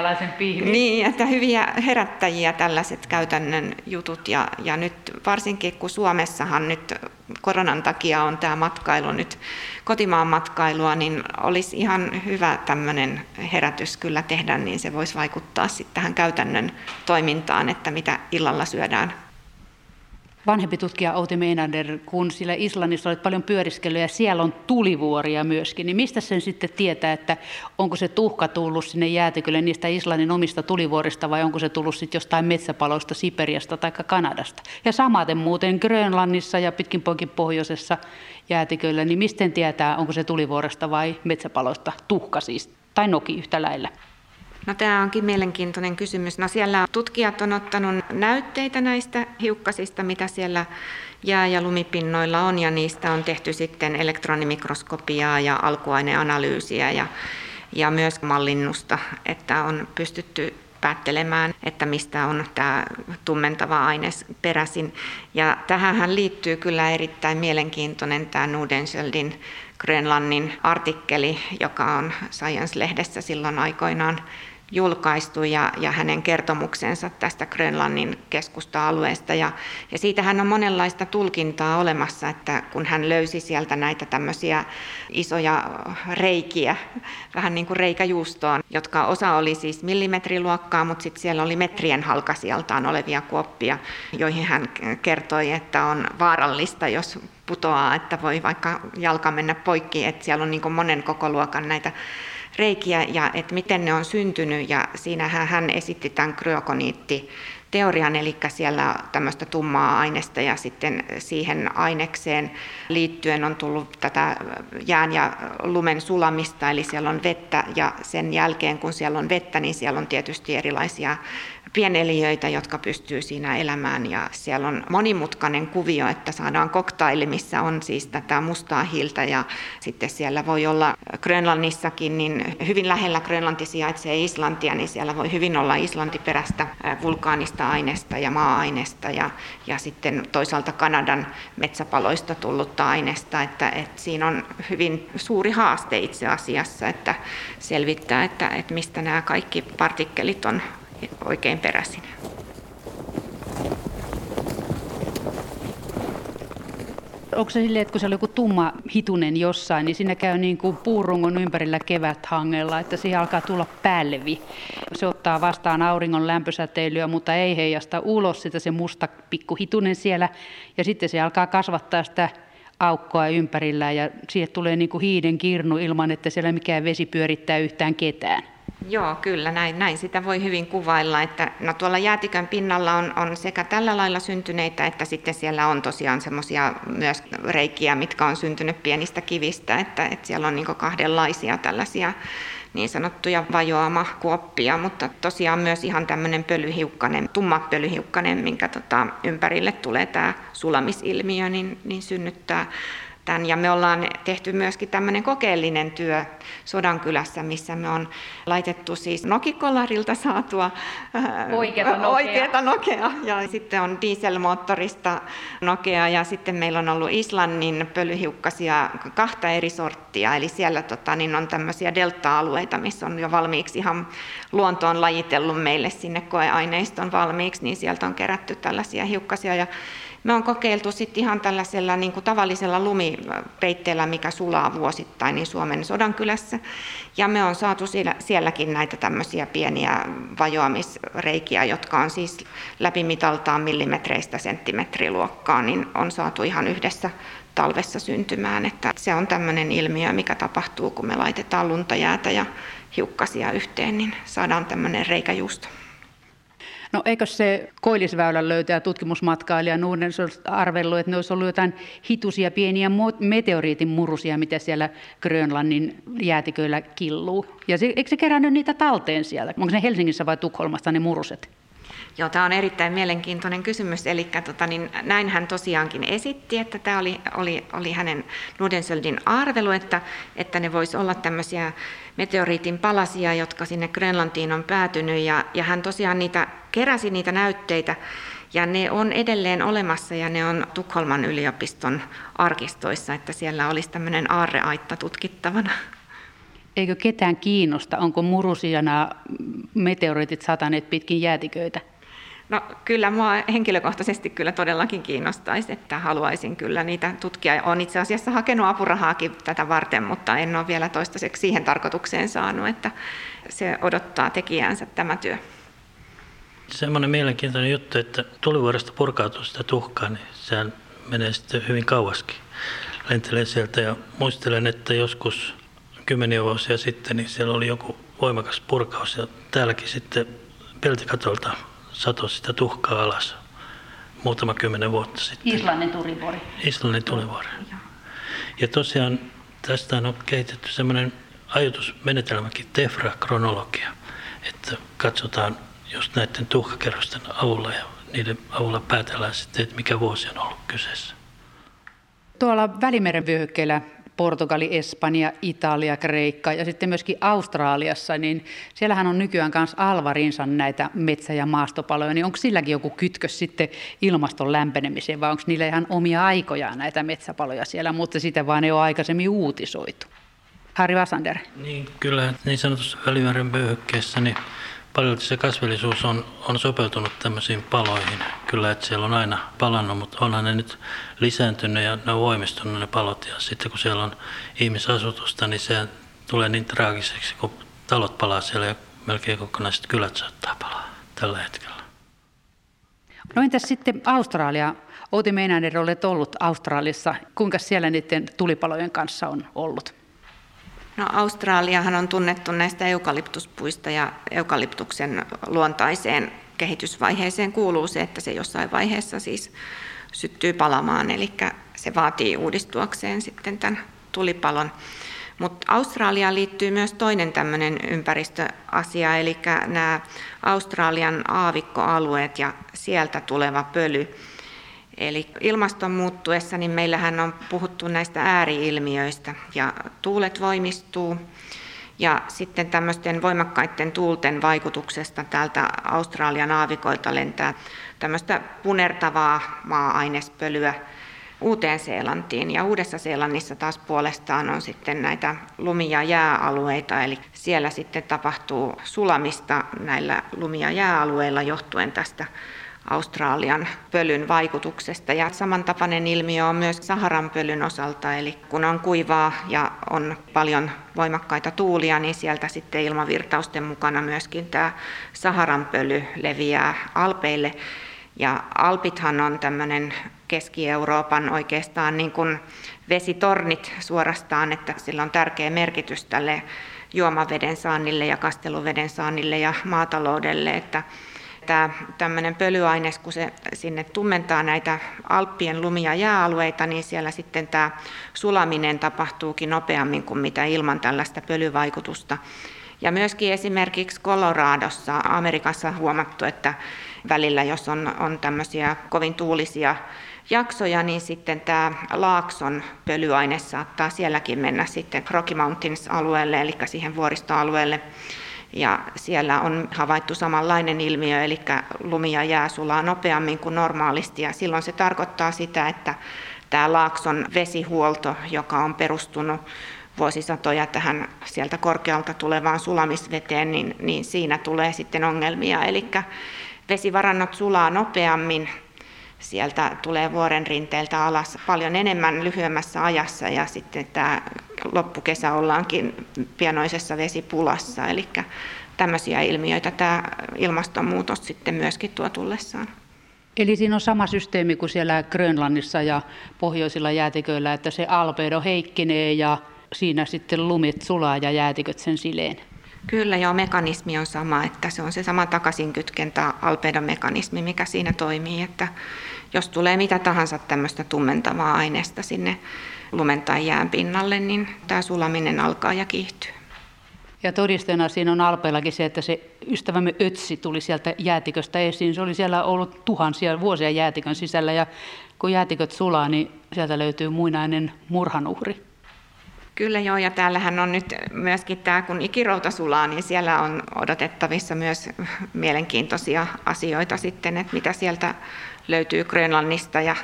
niin, että hyviä herättäjiä tällaiset käytännön jutut. Ja, ja nyt varsinkin kun Suomessahan nyt koronan takia on tämä matkailu nyt kotimaan matkailua, niin olisi ihan hyvä tämmöinen herätys kyllä tehdä, niin se voisi vaikuttaa sitten tähän käytännön toimintaan, että mitä illalla syödään vanhempi tutkija Outi Meinander, kun sillä Islannissa olet paljon pyöriskellyt ja siellä on tulivuoria myöskin, niin mistä sen sitten tietää, että onko se tuhka tullut sinne jäätikölle niistä Islannin omista tulivuorista vai onko se tullut sitten jostain metsäpaloista Siperiasta tai Kanadasta? Ja samaten muuten Grönlannissa ja pitkin poikin pohjoisessa jäätiköllä, niin miten tietää, onko se tulivuoresta vai metsäpaloista tuhka siis, tai noki yhtä lailla? No tämä onkin mielenkiintoinen kysymys. No siellä tutkijat on ottanut näytteitä näistä hiukkasista, mitä siellä jää- ja lumipinnoilla on, ja niistä on tehty sitten elektronimikroskopiaa ja alkuaineanalyysiä ja, ja myös mallinnusta, että on pystytty päättelemään, että mistä on tämä tummentava aines peräisin. Ja tähän liittyy kyllä erittäin mielenkiintoinen tämä Nudenscheldin Grönlannin artikkeli, joka on Science-lehdessä silloin aikoinaan julkaistu ja, ja hänen kertomuksensa tästä Grönlannin keskusta-alueesta. Ja, ja siitähän on monenlaista tulkintaa olemassa, että kun hän löysi sieltä näitä tämmöisiä isoja reikiä, vähän niin kuin reikäjuustoon, jotka osa oli siis millimetriluokkaa, mutta sitten siellä oli metrien halkasijaltaan olevia kuoppia, joihin hän kertoi, että on vaarallista, jos putoaa, että voi vaikka jalka mennä poikki, että siellä on niin monen koko luokan näitä reikiä ja että miten ne on syntynyt. Ja siinähän hän esitti tämän kryokoniitti teorian, eli siellä tämmöistä tummaa aineesta ja sitten siihen ainekseen liittyen on tullut tätä jään ja lumen sulamista, eli siellä on vettä. Ja sen jälkeen kun siellä on vettä, niin siellä on tietysti erilaisia pieneliöitä, jotka pystyy siinä elämään. Ja siellä on monimutkainen kuvio, että saadaan koktaili, missä on siis tätä mustaa hiiltä. Ja sitten siellä voi olla Grönlannissakin, niin hyvin lähellä Grönlanti sijaitsee Islantia, niin siellä voi hyvin olla islantiperäistä vulkaanista aineesta ja maa-aineesta ja, ja sitten toisaalta Kanadan metsäpaloista tullutta aineesta, että, että siinä on hyvin suuri haaste itse asiassa, että selvittää, että, että mistä nämä kaikki partikkelit on oikein peräisin. Onko se silleen, että kun se on joku tumma hitunen jossain, niin siinä käy niin kuin puurungon ympärillä keväthangella, että siihen alkaa tulla päällevi. Se ottaa vastaan auringon lämpösäteilyä, mutta ei heijasta ulos sitä se musta pikku hitunen siellä. Ja sitten se alkaa kasvattaa sitä aukkoa ympärillä ja siihen tulee niin kuin hiiden kirnu ilman, että siellä mikään vesi pyörittää yhtään ketään. Joo, kyllä, näin, näin sitä voi hyvin kuvailla, että no tuolla jäätikön pinnalla on, on sekä tällä lailla syntyneitä, että sitten siellä on tosiaan semmoisia myös reikiä, mitkä on syntynyt pienistä kivistä, että, että siellä on niin kahdenlaisia tällaisia niin sanottuja vajoamakuoppia, mutta tosiaan myös ihan tämmöinen pölyhiukkanen, tumma pölyhiukkanen, minkä tota, ympärille tulee tämä sulamisilmiö, niin, niin synnyttää tämän. Ja me ollaan tehty myöskin tämmöinen kokeellinen työ Sodankylässä, missä me on laitettu siis nokikolarilta saatua oikeata nokea. oikeata nokea. Ja sitten on dieselmoottorista nokea ja sitten meillä on ollut Islannin pölyhiukkasia kahta eri sorttia. Eli siellä tota, niin on tämmöisiä delta-alueita, missä on jo valmiiksi ihan luonto on lajitellut meille sinne koeaineiston valmiiksi, niin sieltä on kerätty tällaisia hiukkasia. Ja me on kokeiltu sitten ihan tällaisella niin kuin tavallisella lumipeitteellä, mikä sulaa vuosittain niin Suomen Sodankylässä. Ja me on saatu siellä, sielläkin näitä tämmöisiä pieniä vajoamisreikiä, jotka on siis läpimitaltaan millimetreistä senttimetriluokkaa, niin on saatu ihan yhdessä talvessa syntymään. Että se on tämmöinen ilmiö, mikä tapahtuu, kun me laitetaan lunta, jäätä ja hiukkasia yhteen, niin saadaan tämmöinen reikäjuusto. No eikö se Koillisväylän löytäjä tutkimusmatkailija Nuuden arvellut, että ne olisi ollut jotain hitusia pieniä meteoriitin murusia, mitä siellä Grönlannin jäätiköillä killuu. Ja se, eikö se kerännyt niitä talteen siellä? Onko ne Helsingissä vai Tukholmasta ne muruset? Joo, tämä on erittäin mielenkiintoinen kysymys. Eli tota, niin, näin hän tosiaankin esitti, että tämä oli, oli, oli hänen Nudensöldin arvelu, että, että ne voisi olla tämmöisiä meteoriitin palasia, jotka sinne Grönlantiin on päätynyt. Ja, ja hän tosiaan niitä, keräsi niitä näytteitä ja ne on edelleen olemassa ja ne on Tukholman yliopiston arkistoissa, että siellä olisi tämmöinen aarreaitta tutkittavana. Eikö ketään kiinnosta, onko murusia nämä meteoriitit sataneet pitkin jäätiköitä? No kyllä mua henkilökohtaisesti kyllä todellakin kiinnostaisi, että haluaisin kyllä niitä tutkia. Olen itse asiassa hakenut apurahaakin tätä varten, mutta en ole vielä toistaiseksi siihen tarkoitukseen saanut, että se odottaa tekijäänsä tämä työ. Semmoinen mielenkiintoinen juttu, että tulivuoresta purkautuu sitä tuhkaa, niin sehän menee sitten hyvin kauaskin. Lentelen sieltä ja muistelen, että joskus kymmeniä vuosia sitten, niin siellä oli joku voimakas purkaus ja täälläkin sitten peltikatolta satoi sitä tuhkaa alas muutama kymmenen vuotta sitten. Islannin tulivuori. Islannin tulivuori. Ja tosiaan tästä on kehitetty semmoinen ajatusmenetelmäkin, tefra-kronologia, että katsotaan just näiden tuhkakerrosten avulla ja niiden avulla päätellään sitten, että mikä vuosi on ollut kyseessä. Tuolla Välimeren vyöhykkeellä Portugali, Espanja, Italia, Kreikka ja sitten myöskin Australiassa, niin siellähän on nykyään myös alvarinsa näitä metsä- ja maastopaloja, niin onko silläkin joku kytkös sitten ilmaston lämpenemiseen vai onko niillä ihan omia aikoja näitä metsäpaloja siellä, mutta sitten vaan ne on aikaisemmin uutisoitu? Harri Vasander. Niin, kyllä niin sanotussa Välimeren niin paljon se kasvillisuus on, on sopeutunut tämmöisiin paloihin. Kyllä, että siellä on aina palannut, mutta onhan ne nyt lisääntynyt ja ne on voimistunut ne palot. Ja sitten kun siellä on ihmisasutusta, niin se tulee niin traagiseksi, kun talot palaa siellä ja melkein kokonaiset kylät saattaa palaa tällä hetkellä. No entäs sitten Australia? Outi Meinander, olet ollut Australiassa. Kuinka siellä niiden tulipalojen kanssa on ollut? No, Australiahan on tunnettu näistä eukalyptuspuista ja eukalyptuksen luontaiseen kehitysvaiheeseen kuuluu se, että se jossain vaiheessa siis syttyy palamaan, eli se vaatii uudistuakseen sitten tämän tulipalon. Mutta Australiaan liittyy myös toinen tämmöinen ympäristöasia, eli nämä Australian aavikkoalueet ja sieltä tuleva pöly. Eli ilmaston muuttuessa niin meillähän on puhuttu näistä ääriilmiöistä ja tuulet voimistuu ja sitten tämmöisten voimakkaiden tuulten vaikutuksesta täältä Australian aavikoilta lentää tämmöistä punertavaa maa-ainespölyä Uuteen-Seelantiin. Ja Uudessa-Seelannissa taas puolestaan on sitten näitä lumi- ja jääalueita, eli siellä sitten tapahtuu sulamista näillä lumi- ja jääalueilla johtuen tästä Australian pölyn vaikutuksesta. Ja samantapainen ilmiö on myös Saharan pölyn osalta, eli kun on kuivaa ja on paljon voimakkaita tuulia, niin sieltä sitten ilmavirtausten mukana myöskin tämä Saharan pöly leviää alpeille. Ja Alpithan on tämmöinen Keski-Euroopan oikeastaan niin kuin vesitornit suorastaan, että sillä on tärkeä merkitys tälle juomaveden saannille ja kasteluveden saannille ja maataloudelle, että Tämä tämmöinen pölyaines, kun se sinne tummentaa näitä Alppien lumia ja jääalueita, niin siellä sitten tämä sulaminen tapahtuukin nopeammin kuin mitä ilman tällaista pölyvaikutusta. Ja myöskin esimerkiksi Coloradossa, Amerikassa huomattu, että välillä jos on, on tämmöisiä kovin tuulisia jaksoja, niin sitten tämä Laakson pölyaine saattaa sielläkin mennä sitten Rocky Mountains-alueelle, eli siihen vuoristoalueelle ja siellä on havaittu samanlainen ilmiö, eli lumi ja jää sulaa nopeammin kuin normaalisti. Ja silloin se tarkoittaa sitä, että tämä Laakson vesihuolto, joka on perustunut vuosisatoja tähän sieltä korkealta tulevaan sulamisveteen, niin, niin siinä tulee sitten ongelmia. Eli vesivarannot sulaa nopeammin, sieltä tulee vuoren rinteeltä alas paljon enemmän lyhyemmässä ajassa ja sitten tämä loppukesä ollaankin pienoisessa vesipulassa. Eli tämmöisiä ilmiöitä tämä ilmastonmuutos sitten myöskin tuo tullessaan. Eli siinä on sama systeemi kuin siellä Grönlannissa ja pohjoisilla jäätiköillä, että se albedo heikkenee ja siinä sitten lumit sulaa ja jäätiköt sen sileen. Kyllä joo, mekanismi on sama, että se on se sama takaisinkytkentä albedomekanismi, mikä siinä toimii, että jos tulee mitä tahansa tämmöistä tummentavaa aineesta sinne lumen tai jään pinnalle, niin tämä sulaminen alkaa ja kiihtyy. Ja todisteena siinä on Alpeillakin se, että se ystävämme Ötsi tuli sieltä jäätiköstä esiin. Se oli siellä ollut tuhansia vuosia jäätikön sisällä ja kun jäätiköt sulaa, niin sieltä löytyy muinainen murhanuhri. Kyllä joo, ja täällähän on nyt myöskin tämä, kun ikirouta sulaa, niin siellä on odotettavissa myös mielenkiintoisia asioita sitten, että mitä sieltä löytyy Grönlannista ja,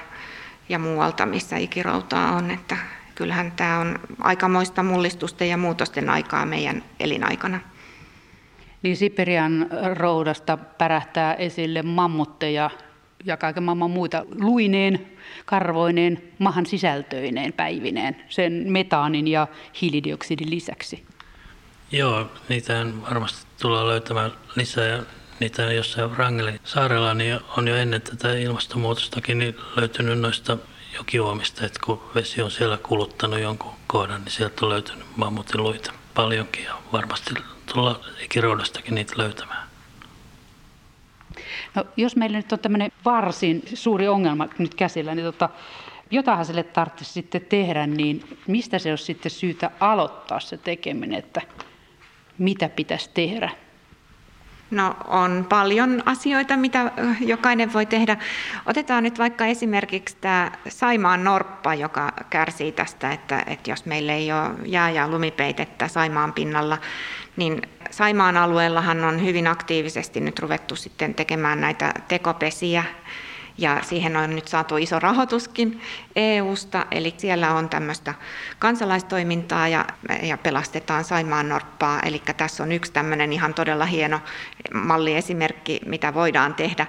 ja muualta, missä ikiroutaa on. Että kyllähän tämä on aikamoista mullistusten ja muutosten aikaa meidän elinaikana. Niin Siperian roudasta pärähtää esille mammutteja ja kaiken maailman muita luineen, karvoineen, mahan sisältöineen päivineen, sen metaanin ja hiilidioksidin lisäksi. Joo, niitä varmasti tullaan löytämään lisää ja niitä jossain Wrangelin saarella niin on jo ennen tätä ilmastonmuutostakin niin löytynyt noista jokiuomista, että kun vesi on siellä kuluttanut jonkun kohdan, niin sieltä on löytynyt mammutin luita paljonkin ja varmasti tullaan ikiroudastakin niitä löytämään. No, jos meillä nyt on tämmöinen varsin suuri ongelma nyt käsillä, niin tota, jotainhan sille tarvitsisi sitten tehdä, niin mistä se olisi sitten syytä aloittaa se tekeminen, että mitä pitäisi tehdä? No on paljon asioita, mitä jokainen voi tehdä. Otetaan nyt vaikka esimerkiksi tämä Saimaan norppa, joka kärsii tästä, että, että jos meillä ei ole jää- ja lumipeitettä Saimaan pinnalla, niin Saimaan alueellahan on hyvin aktiivisesti nyt ruvettu sitten tekemään näitä tekopesiä, ja siihen on nyt saatu iso rahoituskin EUsta, eli siellä on tämmöistä kansalaistoimintaa ja, ja pelastetaan Saimaan norppaa, eli tässä on yksi tämmöinen ihan todella hieno malliesimerkki, mitä voidaan tehdä.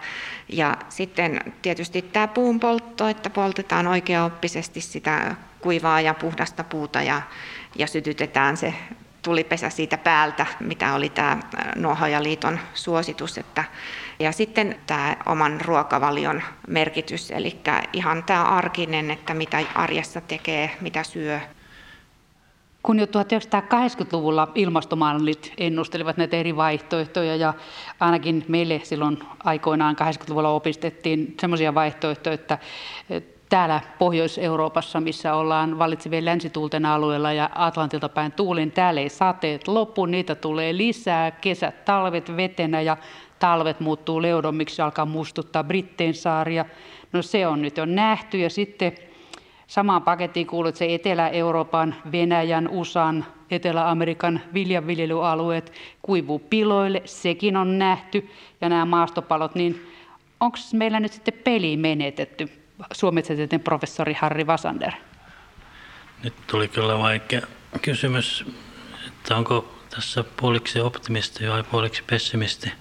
Ja sitten tietysti tämä puun poltto, että poltetaan oikeaoppisesti sitä kuivaa ja puhdasta puuta ja, ja sytytetään se tulipesä siitä päältä, mitä oli tämä Nuohojaliiton suositus. Että, ja sitten tämä oman ruokavalion merkitys, eli ihan tämä arkinen, että mitä arjessa tekee, mitä syö. Kun jo 1980-luvulla ilmastomallit ennustelivat näitä eri vaihtoehtoja ja ainakin meille silloin aikoinaan 80-luvulla opistettiin sellaisia vaihtoehtoja, että täällä Pohjois-Euroopassa, missä ollaan vallitsevien länsituulten alueella ja Atlantilta päin tuulin, täällä ei sateet lopu, niitä tulee lisää, kesät, talvet vetenä ja talvet muuttuu leudommiksi, alkaa muistuttaa Britteen saaria. No se on nyt jo nähty ja sitten samaan pakettiin kuuluu se Etelä-Euroopan, Venäjän, USAn, Etelä-Amerikan viljanviljelyalueet kuivuu piloille, sekin on nähty ja nämä maastopalot, niin onko meillä nyt sitten peli menetetty? Suometsätieteen professori Harri Vasander. Nyt tuli kyllä vaikea kysymys, että onko tässä puoliksi optimisti vai puoliksi pessimisti,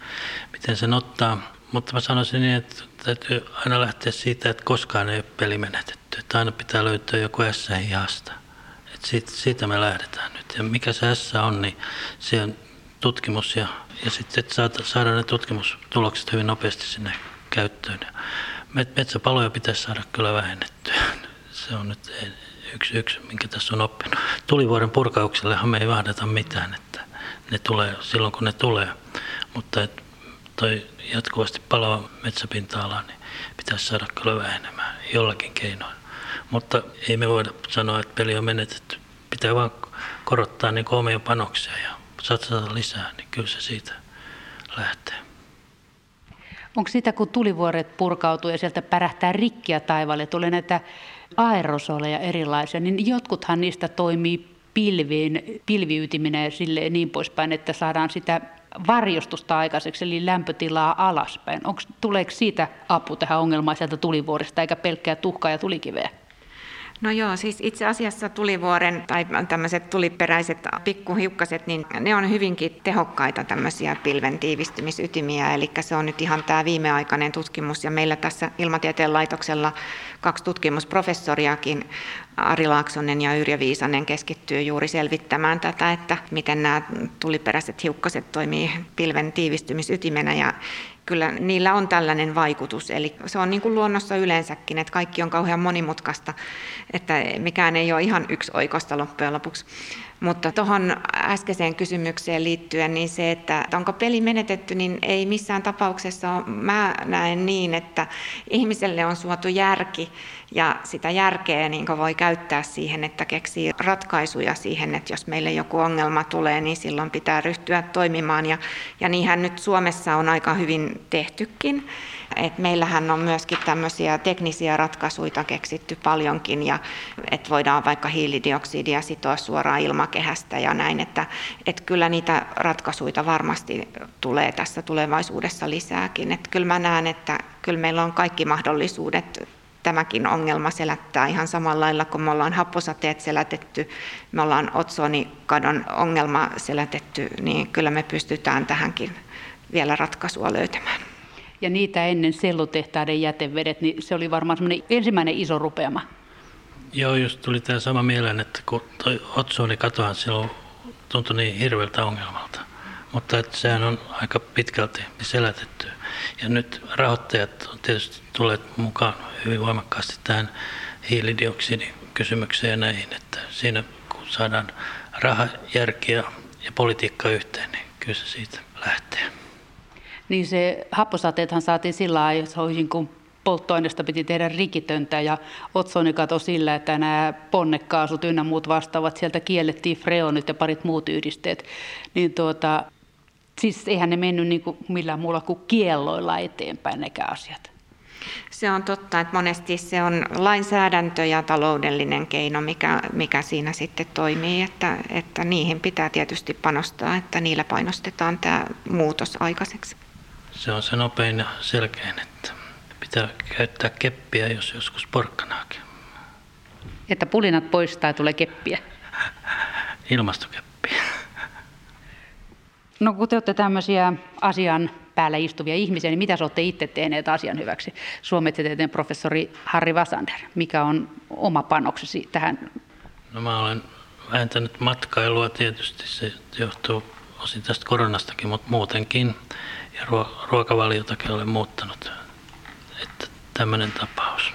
miten sen ottaa. Mutta mä sanoisin niin, että täytyy aina lähteä siitä, että koskaan ei ole peli menetetty. Että aina pitää löytää joku S hihasta. Siitä, siitä me lähdetään nyt. Ja mikä se S on, niin se on tutkimus ja, ja sitten saada, saada ne tutkimustulokset hyvin nopeasti sinne käyttöön. Metsäpaloja pitäisi saada kyllä vähennettyä. Se on nyt yksi, yksi minkä tässä on oppinut. Tulivuoren purkauksellehan me ei vahdeta mitään, että ne tulee silloin kun ne tulee. Mutta et toi jatkuvasti palava metsäpinta-ala, niin pitäisi saada kyllä vähenemään jollakin keinoin. Mutta ei me voida sanoa, että peli on menetetty. Pitää vaan korottaa niin omia panoksia ja satsata lisää, niin kyllä se siitä lähtee. Onko sitä, kun tulivuoret purkautuu ja sieltä pärähtää rikkiä taivaalle, tulee näitä aerosoleja erilaisia, niin jotkuthan niistä toimii pilviin, pilviytiminä ja sille niin poispäin, että saadaan sitä varjostusta aikaiseksi, eli lämpötilaa alaspäin. Onko, tuleeko siitä apu tähän ongelmaan sieltä tulivuorista, eikä pelkkää tuhkaa ja tulikiveä? No joo, siis itse asiassa tulivuoren tai tämmöiset tuliperäiset pikkuhiukkaset, niin ne on hyvinkin tehokkaita tämmöisiä pilven tiivistymisytimiä, eli se on nyt ihan tämä viimeaikainen tutkimus, ja meillä tässä Ilmatieteen laitoksella kaksi tutkimusprofessoriakin, Ari Laaksonen ja Yrjö Viisanen, keskittyy juuri selvittämään tätä, että miten nämä tuliperäiset hiukkaset toimii pilven tiivistymisytimenä, ja kyllä niillä on tällainen vaikutus. Eli se on niin kuin luonnossa yleensäkin, että kaikki on kauhean monimutkaista, että mikään ei ole ihan yksi oikosta loppujen lopuksi. Mutta tuohon äskeiseen kysymykseen liittyen, niin se, että onko peli menetetty, niin ei missään tapauksessa ole. Mä näen niin, että ihmiselle on suotu järki Ja sitä järkeä niin voi käyttää siihen, että keksii ratkaisuja siihen, että jos meille joku ongelma tulee, niin silloin pitää ryhtyä toimimaan. Ja, ja niinhän nyt Suomessa on aika hyvin tehtykin. Et meillähän on myöskin tämmöisiä teknisiä ratkaisuja keksitty paljonkin, ja että voidaan vaikka hiilidioksidia sitoa suoraan ilmakehästä ja näin, että, että kyllä niitä ratkaisuja varmasti tulee tässä tulevaisuudessa lisääkin. Että kyllä mä näen, että kyllä meillä on kaikki mahdollisuudet tämäkin ongelma selättää ihan samalla lailla, kun me ollaan happosateet selätetty, me ollaan otsonikadon ongelma selätetty, niin kyllä me pystytään tähänkin vielä ratkaisua löytämään. Ja niitä ennen sellutehtaiden jätevedet, niin se oli varmaan ensimmäinen iso rupeama. Joo, just tuli tämä sama mieleen, että kun toi otsonikatohan silloin tuntui niin hirveältä ongelmalta. Mutta että sehän on aika pitkälti selätetty. Ja nyt rahoittajat on tietysti tulleet mukaan hyvin voimakkaasti tähän hiilidioksidikysymykseen ja näihin, että siinä kun saadaan raha, järkiä ja politiikka yhteen, niin kyllä se siitä lähtee. Niin se happosateethan saatiin sillä että kun polttoaineesta piti tehdä rikitöntä ja otsoni kato sillä, että nämä ponnekaasut ynnä muut vastaavat, sieltä kiellettiin freonit ja parit muut yhdisteet. Niin tuota, siis eihän ne mennyt niin kuin millään muulla kuin kielloilla eteenpäin nekään asiat. Se on totta, että monesti se on lainsäädäntö ja taloudellinen keino, mikä, mikä siinä sitten toimii, että, että niihin pitää tietysti panostaa, että niillä painostetaan tämä muutos aikaiseksi. Se on se nopein ja selkein, että pitää käyttää keppiä, jos joskus porkkanaakin. Että pulinat poistaa tulee keppiä. Ilmastokeppiä. No kun te olette tämmöisiä asian päällä istuvia ihmisiä, niin mitä olette itse tehneet asian hyväksi? Suometieteen professori Harri Vasander, mikä on oma panoksesi tähän? No mä olen vähentänyt matkailua tietysti, se johtuu osin tästä koronastakin, mutta muutenkin. Ja ruokavaliotakin olen muuttanut. Että tämmöinen tapaus.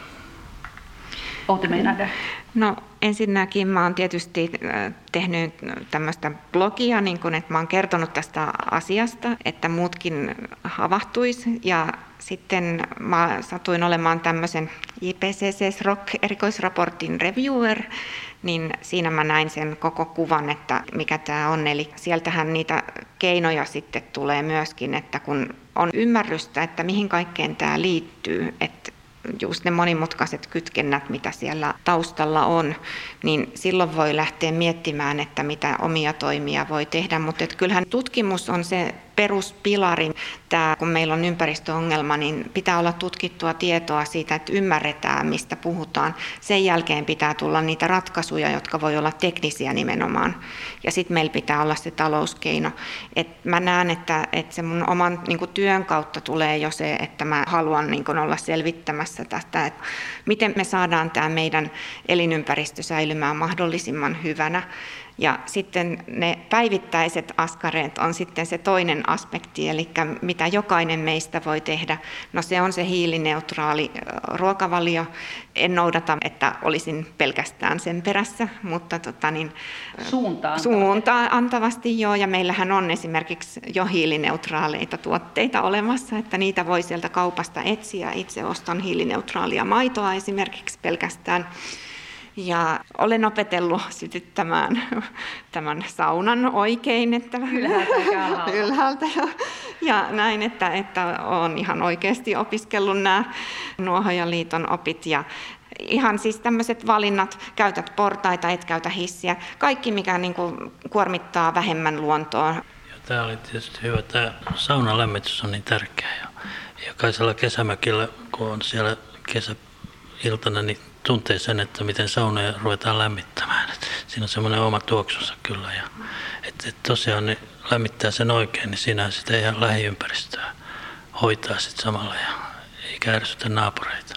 No ensinnäkin mä oon tietysti äh, tehnyt tämmöistä blogia, niin kun, että mä oon kertonut tästä asiasta, että muutkin havahtuisi. Ja sitten mä satuin olemaan tämmöisen IPCC Rock erikoisraportin reviewer, niin siinä mä näin sen koko kuvan, että mikä tämä on. Eli sieltähän niitä keinoja sitten tulee myöskin, että kun on ymmärrystä, että mihin kaikkeen tämä liittyy, että just ne monimutkaiset kytkennät, mitä siellä taustalla on, niin silloin voi lähteä miettimään, että mitä omia toimia voi tehdä. Mutta kyllähän tutkimus on se peruspilari. Tämä, kun meillä on ympäristöongelma, niin pitää olla tutkittua tietoa siitä, että ymmärretään, mistä puhutaan. Sen jälkeen pitää tulla niitä ratkaisuja, jotka voi olla teknisiä nimenomaan. Ja sitten meillä pitää olla se talouskeino. Et mä näen, että, että se mun oman niin työn kautta tulee jo se, että mä haluan niin olla selvittämässä tästä, että miten me saadaan tämä meidän elinympäristö säilymään mahdollisimman hyvänä. Ja sitten ne päivittäiset askareet on sitten se toinen aspekti, eli mitä jokainen meistä voi tehdä. No se on se hiilineutraali ruokavalio. En noudata, että olisin pelkästään sen perässä, mutta tota niin, suuntaan, suuntaan antavasti joo. Ja meillähän on esimerkiksi jo hiilineutraaleita tuotteita olemassa, että niitä voi sieltä kaupasta etsiä. Itse ostan hiilineutraalia maitoa esimerkiksi pelkästään ja olen opetellut sytyttämään tämän saunan oikein, että ylhäältä, ylhäältä. Ja näin, että, että olen ihan oikeasti opiskellut nämä Nuohojaliiton opit. Ja ihan siis tämmöiset valinnat, käytät portaita, et käytä hissiä, kaikki mikä niin kuin kuormittaa vähemmän luontoa. Ja tämä oli tietysti hyvä, tämä saunan lämmitys on niin tärkeä. Ja jokaisella kesämökillä, kun on siellä kesäiltana, niin tuntee sen, että miten saunoja ruvetaan lämmittämään. Et siinä on semmoinen oma tuoksunsa kyllä. Ja, että et tosiaan ne lämmittää sen oikein, niin siinä sitä ihan lähiympäristöä hoitaa sitten samalla ja ei kärsytä naapureita.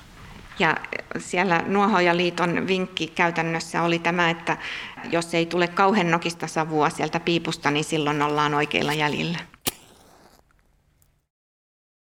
Ja siellä Nuohojaliiton vinkki käytännössä oli tämä, että jos ei tule kauhean nokista savua sieltä piipusta, niin silloin ollaan oikeilla jäljillä.